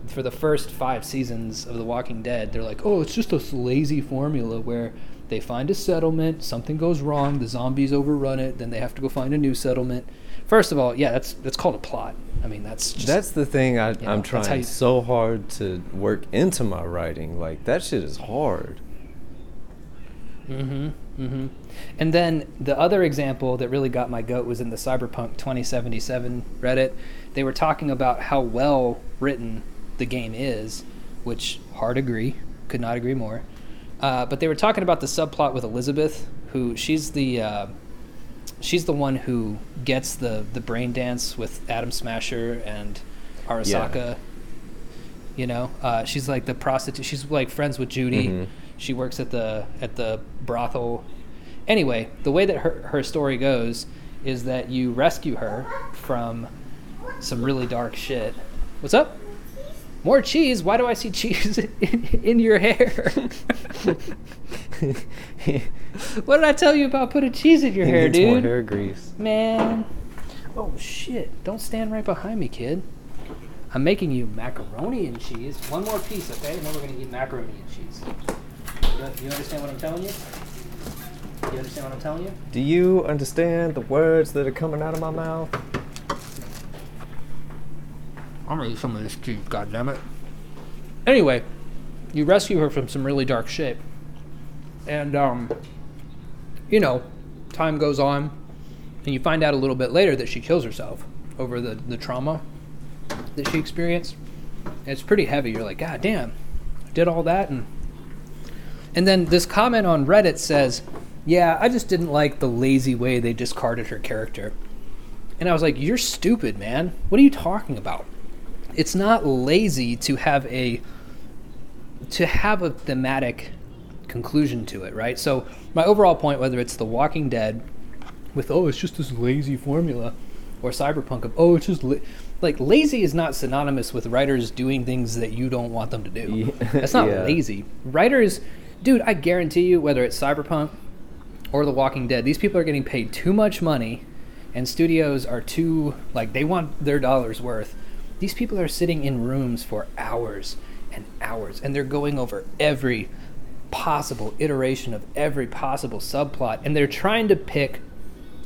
for the first five seasons of The Walking Dead, they're like, oh, it's just a lazy formula where they find a settlement, something goes wrong, the zombies overrun it, then they have to go find a new settlement. First of all, yeah, that's that's called a plot. I mean, that's just, That's the thing I, know, I'm that's how trying you- so hard to work into my writing. Like that shit is hard. Mm-hmm. Mm-hmm. And then the other example that really got my goat was in the Cyberpunk 2077 Reddit. They were talking about how well written the game is, which hard agree, could not agree more. Uh, but they were talking about the subplot with Elizabeth, who she's the uh, she's the one who gets the the brain dance with Adam Smasher and Arasaka. You know, uh, she's like the prostitute. She's like friends with Judy. Mhm. She works at the at the brothel. Anyway, the way that her her story goes is that you rescue her from some really dark shit. What's up? More cheese? Why do I see cheese in, in your hair? what did I tell you about putting cheese in your He hair, needs more dude? hair grease. Man. Oh shit. Don't stand right behind me, kid. I'm making you macaroni and cheese. One more piece, okay? And then we're gonna eat macaroni and cheese. You you understand what I'm telling you? Do you understand what I'm telling you? Do you understand the words that are coming out of my mouth? I'm gonna eat some of this cheese, God damn it. Anyway, you rescue her from some really dark shit. And um you know, time goes on and you find out a little bit later that she kills herself over the, the trauma that she experienced. It's pretty heavy. You're like, God damn, I did all that and and then this comment on Reddit says, Yeah, I just didn't like the lazy way they discarded her character. And I was like, You're stupid, man. What are you talking about? It's not lazy to have a to have a thematic conclusion to it, right? So my overall point, whether it's The Walking Dead with oh it's just this lazy formula, or Cyberpunk of oh it's just la-. like lazy is not synonymous with writers doing things that you don't want them to do. Yeah. That's not Yeah. lazy. Writers, dude, I guarantee you, whether it's Cyberpunk or The Walking Dead, these people are getting paid too much money, and studios are too like they want their dollars worth. These people are sitting in rooms for hours and hours, and they're going over every possible iteration of every possible subplot, and they're trying to pick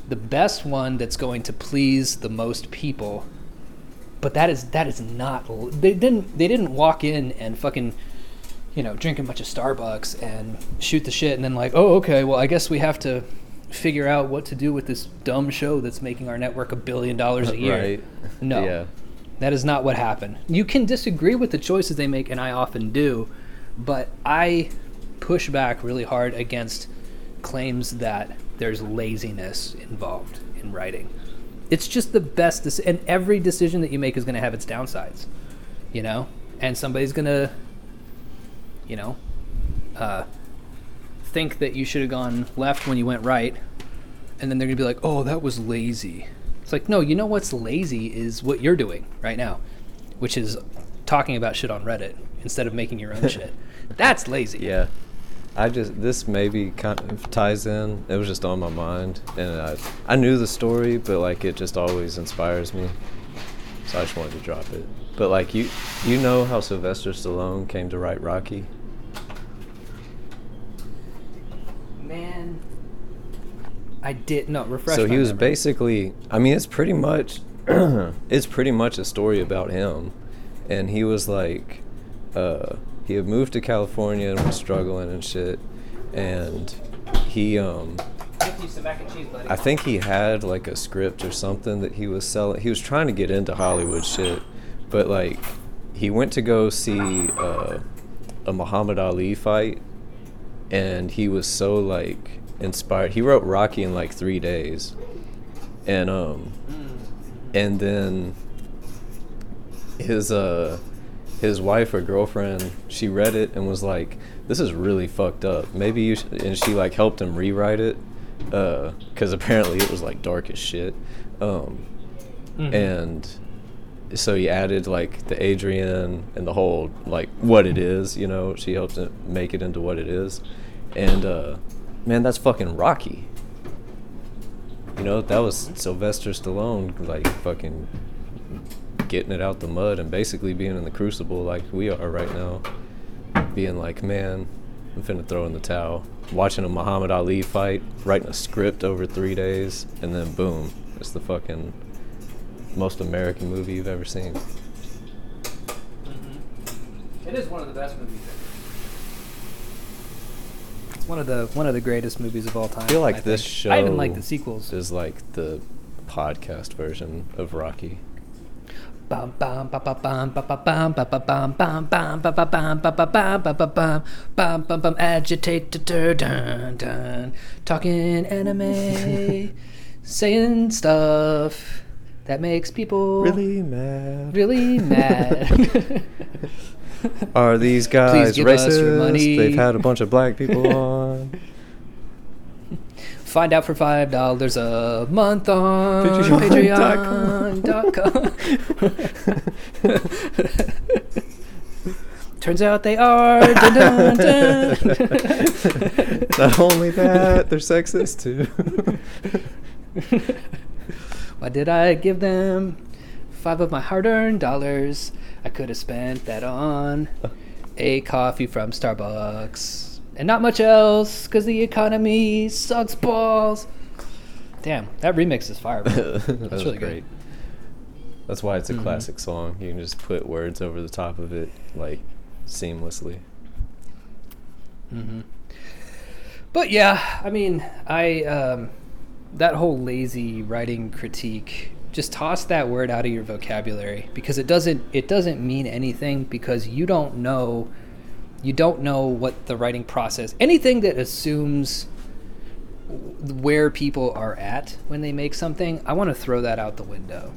the best one that's going to please the most people. But that is that is not. They didn't they didn't walk in and fucking you know, drink a bunch of Starbucks and shoot the shit, and then like, oh, okay, well, I guess we have to figure out what to do with this dumb show that's making our network a billion dollars a year. Right. No, Yeah. that is not what happened. You can disagree with the choices they make, and I often do, but I push back really hard against claims that there's laziness involved in writing. It's just the best, dec- and every decision that you make is going to have its downsides, you know, and somebody's going to you know, uh, think that you should have gone left when you went right, and then they're gonna be like, "Oh, that was lazy." It's like, no, you know what's lazy is what you're doing right now, which is talking about shit on Reddit instead of making your own shit. That's lazy. Yeah. I just this maybe kind of ties in. It was just on my mind, and I I knew the story, but like it just always inspires me. So I just wanted to drop it. But like you you know how Sylvester Stallone came to write Rocky? Man, I did not refresh. so he was memory. basically I mean it's pretty much it's pretty much a story about him. And he was like uh he had moved to California and was struggling and shit. And he um some mac and cheese, buddy. I think he had like a script or something that he was selling. He was trying to get into Hollywood shit, but like he went to go see uh, a Muhammad Ali fight, and he was so like inspired. He wrote Rocky in like three days, and um, and then his uh his wife or girlfriend she read it and was like this is really fucked up maybe you sh-, and she like helped him rewrite it because apparently it was like dark as shit um Mhm. and so he added like the adrian and the whole like what it is you know she helped it make it into what it is and uh man that's fucking rocky you know that was sylvester stallone like fucking getting it out the mud and basically being in the crucible like we are right now. Being like, man, I'm finna throw in the towel. Watching a Muhammad Ali fight, writing a script over three days, and then boom, it's the fucking most American movie you've ever seen. Mhm. It is one of the best movies. It's one of the one of the greatest movies of all time. I feel like this think. show I even like the sequels. is like the podcast version of Rocky. Bum, bum, ba, ba, bum, ba, ba, bum, ba, ba, bum, bum, bum, ba, ba, bum, ba, ba, bum, ba, ba, bum, bum, bum, bum, agitator, dun, dun, talking anime, saying stuff that makes people Really mad. really mad. Are these guys give us your racist? money. They've had a bunch of black people on. Find out for five dollars a month on Patreon.com. Turns out they are. Dun, dun, dun. Not only that, they're sexist too. Why did I give them five of my hard-earned dollars. I could have spent that on uh. a coffee from Starbucks and not much else because the economy sucks balls. Damn, that remix is fire. bro. That's really good. great. That's why it's a Mhm. classic song. You can just put words over the top of it, like seamlessly. hmm But yeah, I mean, I um, that whole lazy writing critique. Just toss that word out of your vocabulary because it doesn't it doesn't mean anything because you don't know you don't know what the writing process anything that assumes where people are at when they make something i want to throw that out the window.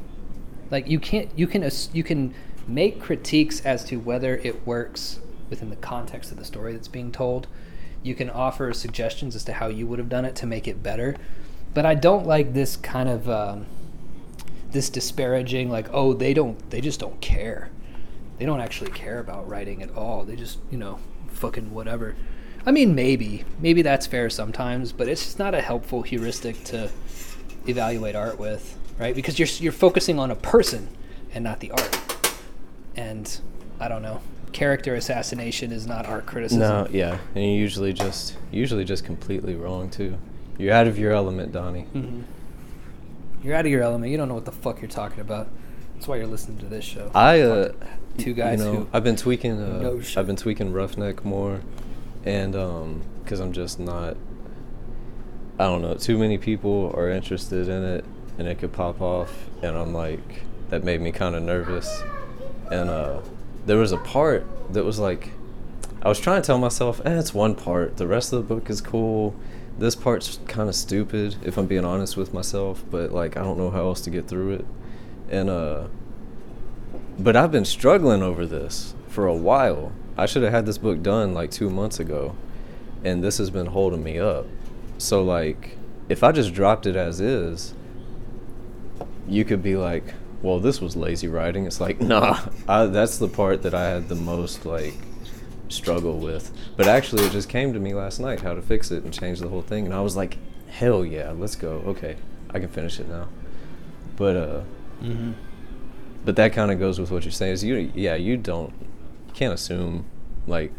Like you can't you can you can make critiques as to whether it works within the context of the story that's being told. You can offer suggestions as to how you would have done it to make it better. But i don't like this kind of um, this disparaging like oh they don't they just don't care they don't actually care about writing at all. They just you know fucking whatever. I mean maybe. Maybe that's fair sometimes but it's just not a helpful heuristic to evaluate art with right? Because you're you're focusing on a person and not the art. And i don't know. Character assassination is not art criticism. No, yeah, and you're usually just usually just completely wrong too. You're out of your element, Donny. hmm you're out of your element. You don't know what the fuck you're talking about. That's why you're listening to this show. I uh, Two you guys know, who I've been tweaking. Uh, know. I've been tweaking Roughneck more, and um, because I'm just not. I don't know. Too many people are interested in it, and it could pop off, and I'm like, that made me kind of nervous. And uh, there was a part that was like, I was trying to tell myself, eh, it's one part. The rest of the book is cool. This part's kind of stupid, if I'm being honest with myself. But like, I don't know how else to get through it. And uh, but I've been struggling over this for a while. I should have had this book done like two months ago, and this has been holding me up. So like, if I just dropped it as is, you could be like, "Well, this was lazy writing." It's like, nah, I, that's the part that I had the most like struggle with. But actually, it just came to me last night how to fix it and change the whole thing, and I was like, "Hell yeah, let's go." Okay, I can finish it now. But uh, hmm but that kind of goes with what you're saying. Is you, yeah, you don't, you can't assume, like,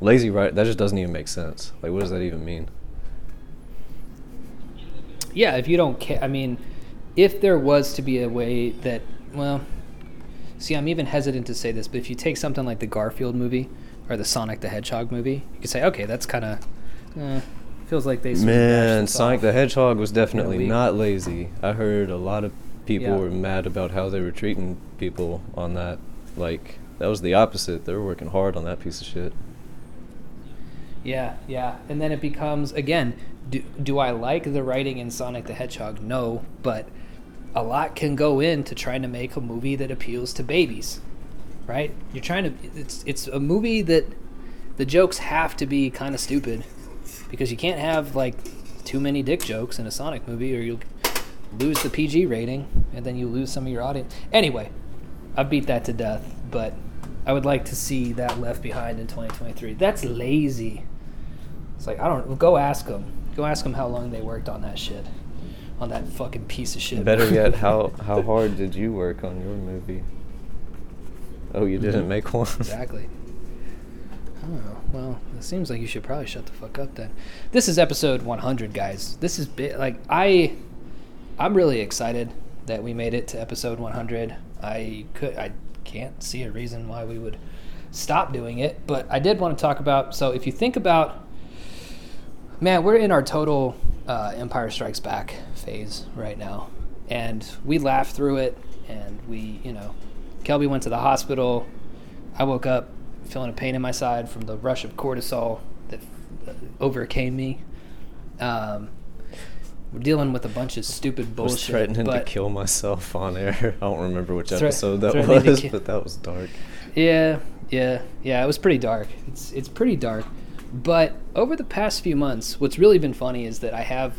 lazy write. That just doesn't even make sense. Like, what does that even mean? yeah if you don't care i mean if there was to be a way that well see i'm even hesitant to say this but if you take something like the garfield movie or the sonic the hedgehog movie you could say okay that's kind of eh, feels like they Man, Sonic off. the Hedgehog was definitely not lazy. I heard a lot of people Yeah. were mad about how they were treating people on that. Like, that was the opposite. They were working hard on that piece of shit. Yeah, yeah. And then it becomes again, do, do I like the writing in Sonic the Hedgehog? No, but a lot can go into trying to make a movie that appeals to babies. Right? You're trying to it's it's a movie that the jokes have to be kind of stupid because you can't have like too many dick jokes in a Sonic movie or you'll lose the PG rating and then you lose some of your audience. Anyway, I beat that to death, but I would like to see that left behind in 2023. That's lazy. It's like I don't go ask them. Go ask them how long they worked on that shit, on that fucking piece of shit. Better yet, how how hard did you work on your movie? Oh, you didn't mm-hmm. make one. exactly. Oh well, it seems like you should probably shut the fuck up then. This is episode 100, guys. This is bit like I, I'm really excited that we made it to episode 100. I could I can't see a reason why we would stop doing it, but I did want to talk about. So if you think about, man, we're in our total uh, Empire Strikes Back phase right now, and we laughed through it, and we, you know, Kelby went to the hospital. I woke up feeling a pain in my side from the rush of cortisol that uh, overcame me. Um, we're dealing with a bunch of stupid bullshit. I was threatening to kill myself on air. I don't remember which Threat- episode that was, ki- but that was dark. Yeah, yeah, yeah. It was pretty dark. It's it's pretty dark. But over the past few months, what's really been funny is that I have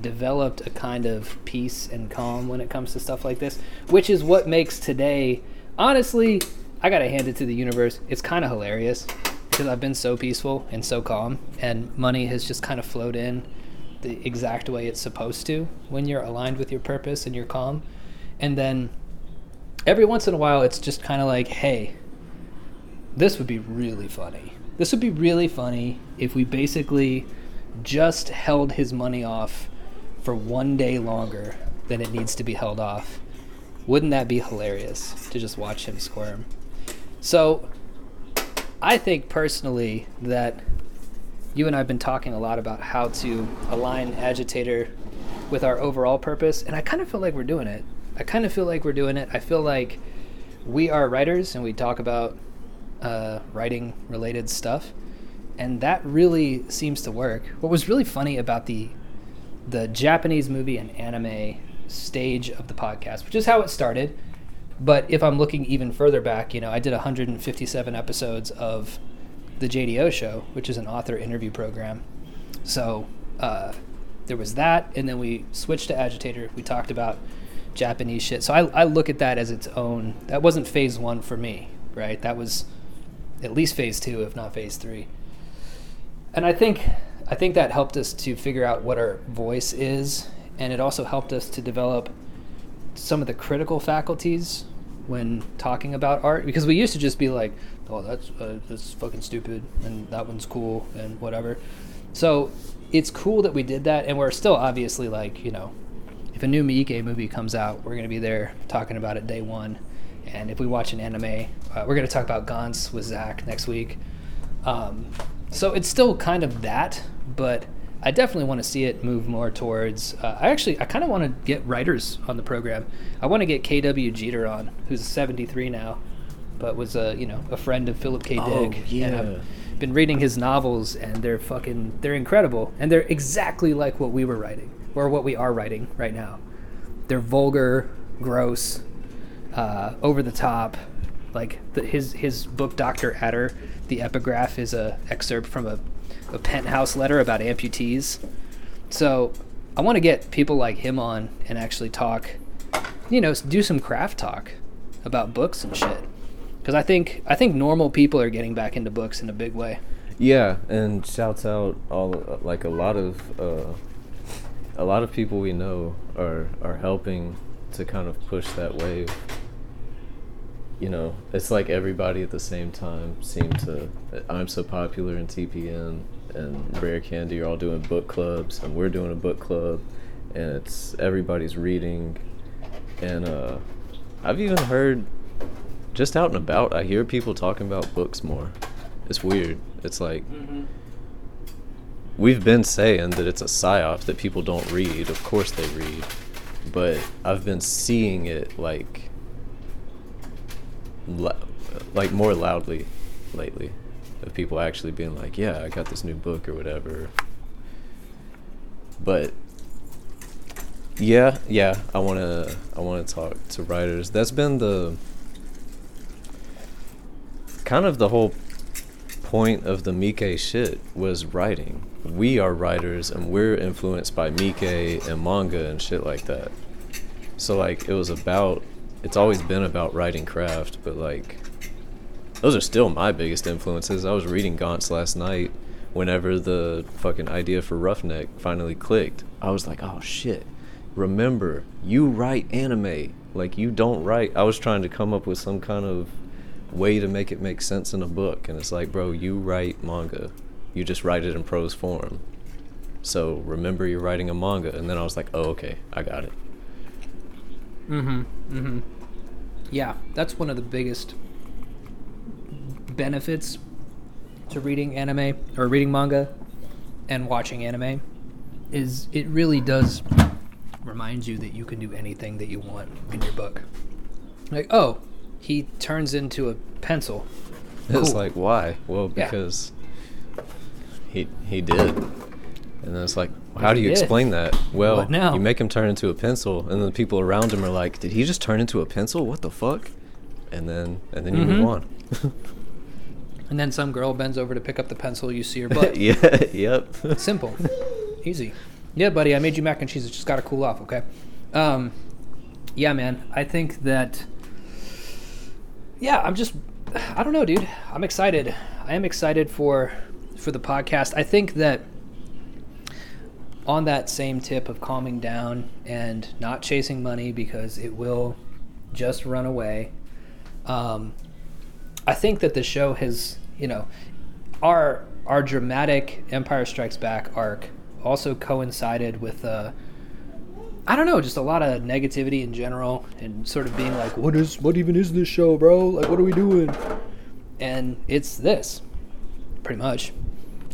developed a kind of peace and calm when it comes to stuff like this, which is what makes today. Honestly, I gotta hand it to the universe. It's kind of hilarious because I've been so peaceful and so calm, and money has just kind of flowed in the exact way it's supposed to when you're aligned with your purpose and you're calm. And then every once in a while, it's just kind of like, hey, this would be really funny. This would be really funny if we basically just held his money off for one day longer than it needs to be held off. Wouldn't that be hilarious to just watch him squirm? So, I think personally that you and I have been talking a lot about how to align agitator with our overall purpose, and I kind of feel like we're doing it. I kind of feel like we're doing it. I feel like we are writers and we talk about uh, writing related stuff, and that really seems to work. What was really funny about the the Japanese movie and anime stage of the podcast, which is how it started. But if I'm looking even further back, you know, I did 157 episodes of the JDO show, which is an author interview program. So uh, there was that, and then we switched to Agitator. We talked about Japanese shit. So I, I look at that as its own. That wasn't phase one for me, right? That was at least phase two, if not phase three. And I think I think that helped us to figure out what our voice is, and it also helped us to develop some of the critical faculties when talking about art because we used to just be like, "Oh, that's uh, that's fucking stupid," and that one's cool and whatever. So it's cool that we did that, and we're still obviously like, you know, if a new Miike movie comes out, we're gonna be there talking about it day one. And if we watch an anime, uh, we're gonna talk about Gantz with Zach next week. Um, so it's still kind of that, but I definitely want to see it move more towards. Uh, I actually, I kind of want to get writers on the program. I want to get KW Jeter on, who's 73 now, but was a you know a friend of Philip K. Dick. Oh, yeah. And I've been reading his novels, and they're fucking, they're incredible, and they're exactly like what we were writing, or what we are writing right now. They're vulgar, gross, uh, over the top. Like the, his his book, Doctor Adder, the epigraph is a excerpt from a, a penthouse letter about amputees. So I want to get people like him on and actually talk, you know, do some craft talk about books and shit. Because I think I think normal people are getting back into books in a big way. Yeah, and shouts out all like a lot of uh, a lot of people we know are are helping to kind of push that wave. You know, it's like everybody at the same time seem to. I'm so popular in TPN and Rare Candy are all doing book clubs, and we're doing a book club, and it's everybody's reading, and uh, I've even heard just out and about. I hear people talking about books more. It's weird. It's like we've been saying that it's a psyop that people don't read. Of course they read, but I've been seeing it like like more loudly lately of people actually being like, "Yeah, I got this new book or whatever." But yeah, yeah, I want to I want to talk to writers. That's been the kind of the whole point of the Mike shit was writing. We are writers and we're influenced by Mike and manga and shit like that. So like it was about it's always been about writing craft, but like those are still my biggest influences. I was reading Gantz last night whenever the fucking idea for Roughneck finally clicked. I was like, "Oh shit. Remember, you write anime. Like you don't write." I was trying to come up with some kind of way to make it make sense in a book and it's like, "Bro, you write manga. You just write it in prose form." So, remember you're writing a manga and then I was like, "Oh, okay. I got it." Mm-hmm. Mm-hmm. Yeah, that's one of the biggest benefits to reading anime or reading manga and watching anime is it really does remind you that you can do anything that you want in your book. Like, oh, he turns into a pencil. It's like why? Well, Yeah. because he he did, and then it's like, how do you did. explain that? Well, now? you make him turn into a pencil, and then the people around him are like, did he just turn into a pencil? What the fuck? And then and then you Mhm. move on. And then some girl bends over to pick up the pencil, you see her butt. yeah. Yep. Simple. Easy. Yeah, buddy, I made you mac and cheese. It just got to cool off, okay? Um, yeah, man. I think that. Yeah, I'm just. I don't know, dude. I'm excited. I am excited for for the podcast. I think that on that same tip of calming down and not chasing money because it will just run away. Um, I think that the show has, you know, our our dramatic Empire Strikes Back arc also coincided with uh, I don't know, just a lot of negativity in general, and sort of being like, "What is? What even is this show, bro? Like, what are we doing?" And it's this, pretty much.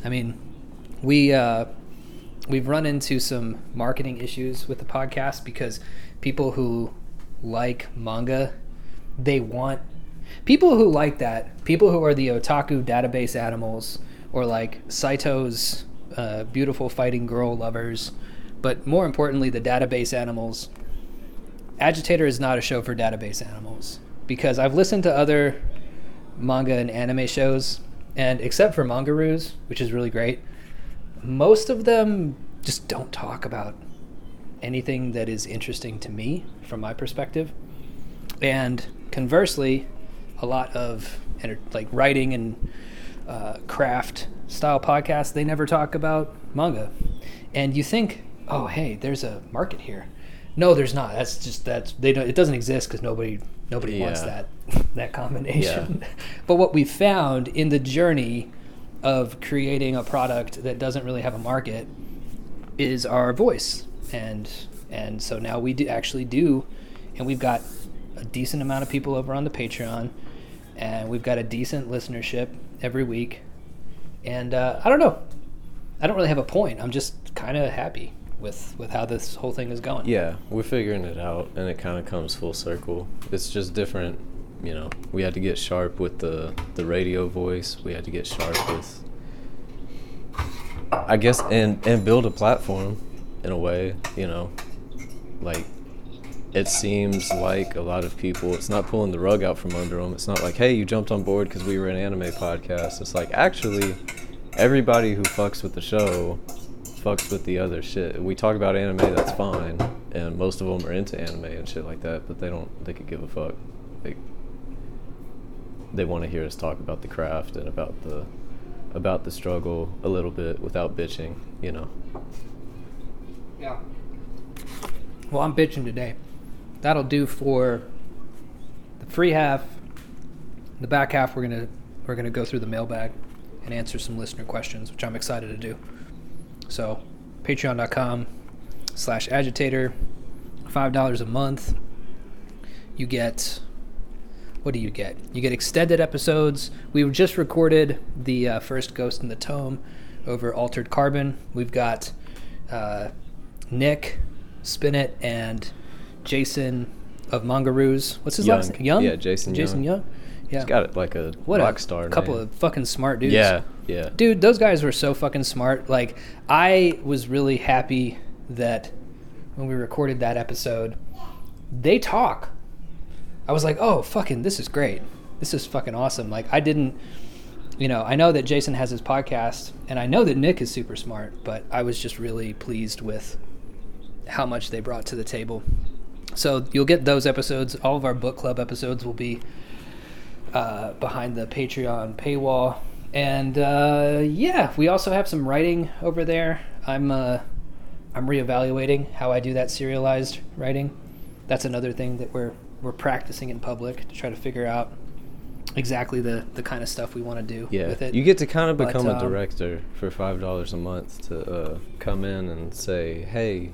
I mean, we uh, we've run into some marketing issues with the podcast because people who like manga, they want people who like that, people who are the otaku database animals, or like Saito's uh, beautiful fighting girl lovers, but more importantly, the database animals. Agitator is not a show for database animals because I've listened to other manga and anime shows, and except for Mangaroos, which is really great, most of them just don't talk about anything that is interesting to me from my perspective. And conversely, a lot of like writing and uh, craft style podcasts, they never talk about manga. And you think, oh, hey, there's a market here. No, there's not. That's just that's they don't. It doesn't exist because nobody nobody wants that that combination. but what we found in the journey of creating a product that doesn't really have a market is our voice, and and so now we do actually do, and we've got a decent amount of people over on the Patreon, and we've got a decent listenership every week, and uh, I don't know, I don't really have a point. I'm just kind of happy with with how this whole thing is going. Yeah, we're figuring it out, and it kind of comes full circle. It's just different, you know. We had to get sharp with the the radio voice. We had to get sharp with, I guess, and and build a platform, in a way, you know. Like, it seems like a lot of people. It's not pulling the rug out from under them. It's not like, hey, you jumped on board because we were an anime podcast. It's like actually, everybody who fucks with the show fucks with the other shit. We talk about anime, that's fine, and most of them are into anime and shit like that, but they don't. They could give a fuck. They they want to hear us talk about the craft and about the about the struggle a little bit without bitching, you know. Yeah. Well, I'm bitching today. That'll do for the free half. The back half, we're gonna we're gonna go through the mailbag and answer some listener questions, which I'm excited to do. So, Patreon.com slash agitator, five dollars a month. You get what do you get? You get extended episodes. We just recorded the uh, first Ghost in the Tome over Altered Carbon. We've got uh, Nick, Spinnet, and Jason of Mangaroos. What's his last Young. name? Young? Yeah, Jason Jason Young. Young. Yeah. He's got it like a what rock star. a couple name. of fucking smart dudes. yeah, yeah. Dude, those guys were so fucking smart. Like, I was really happy that when we recorded that episode, they talk. I was like, oh, fucking, this is great. This is fucking awesome. Like, I didn't, you know, I know that Jason has his podcast, and I know that Nick is super smart, but I was just really pleased with how much they brought to the table. So you'll get those episodes. All of our book club episodes will be uh, behind the Patreon paywall. And uh, yeah, we also have some writing over there. I'm uh, I'm reevaluating how I do that serialized writing. That's another thing that we're we're practicing in public to try to figure out exactly the the kind of stuff we want to do Yeah, with it. you get to kind of But, become a um, director for five dollars a month to uh, come in and say, "Hey,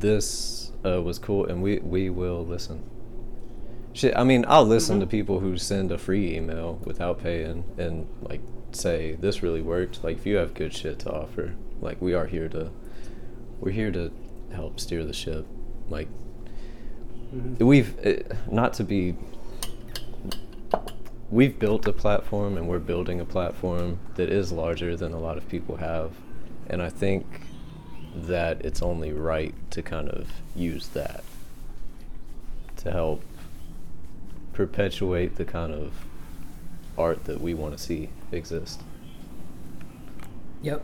this uh, was cool," and we we will listen. Shit, I mean, I'll listen Mm-hmm. to people who send a free email without paying and like say this really worked. Like, if you have good shit to offer, like we are here to, we're here to help steer the ship. Like, Mhm. we've uh, not to be we've built a platform and we're building a platform that is larger than a lot of people have and i think that it's only right to kind of use that to help perpetuate the kind of art that we want to see exist Yep.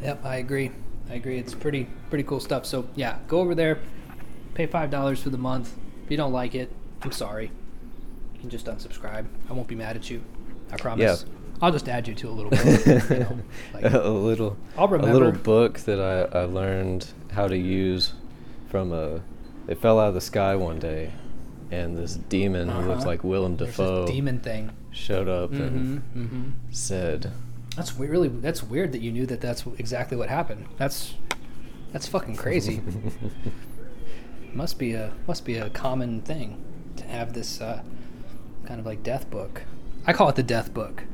Yep, I agree. I agree. It's pretty pretty cool stuff. So yeah, go over there, pay five dollars for the month. If you don't like it, I'm sorry. You can just unsubscribe. I won't be mad at you. I promise. Yeah. I'll just add you to a little bit. you know, like, a little I'll remember. a little book that I, I learned how to use from a it fell out of the sky one day and this demon who looks Uh-huh. like Willem Dafoe demon thing. showed up hmm and hmm said, That's we- really that's weird that you knew that that's exactly what happened. That's that's fucking crazy. must be a must be a common thing to have this uh, kind of like death book. I call it the death book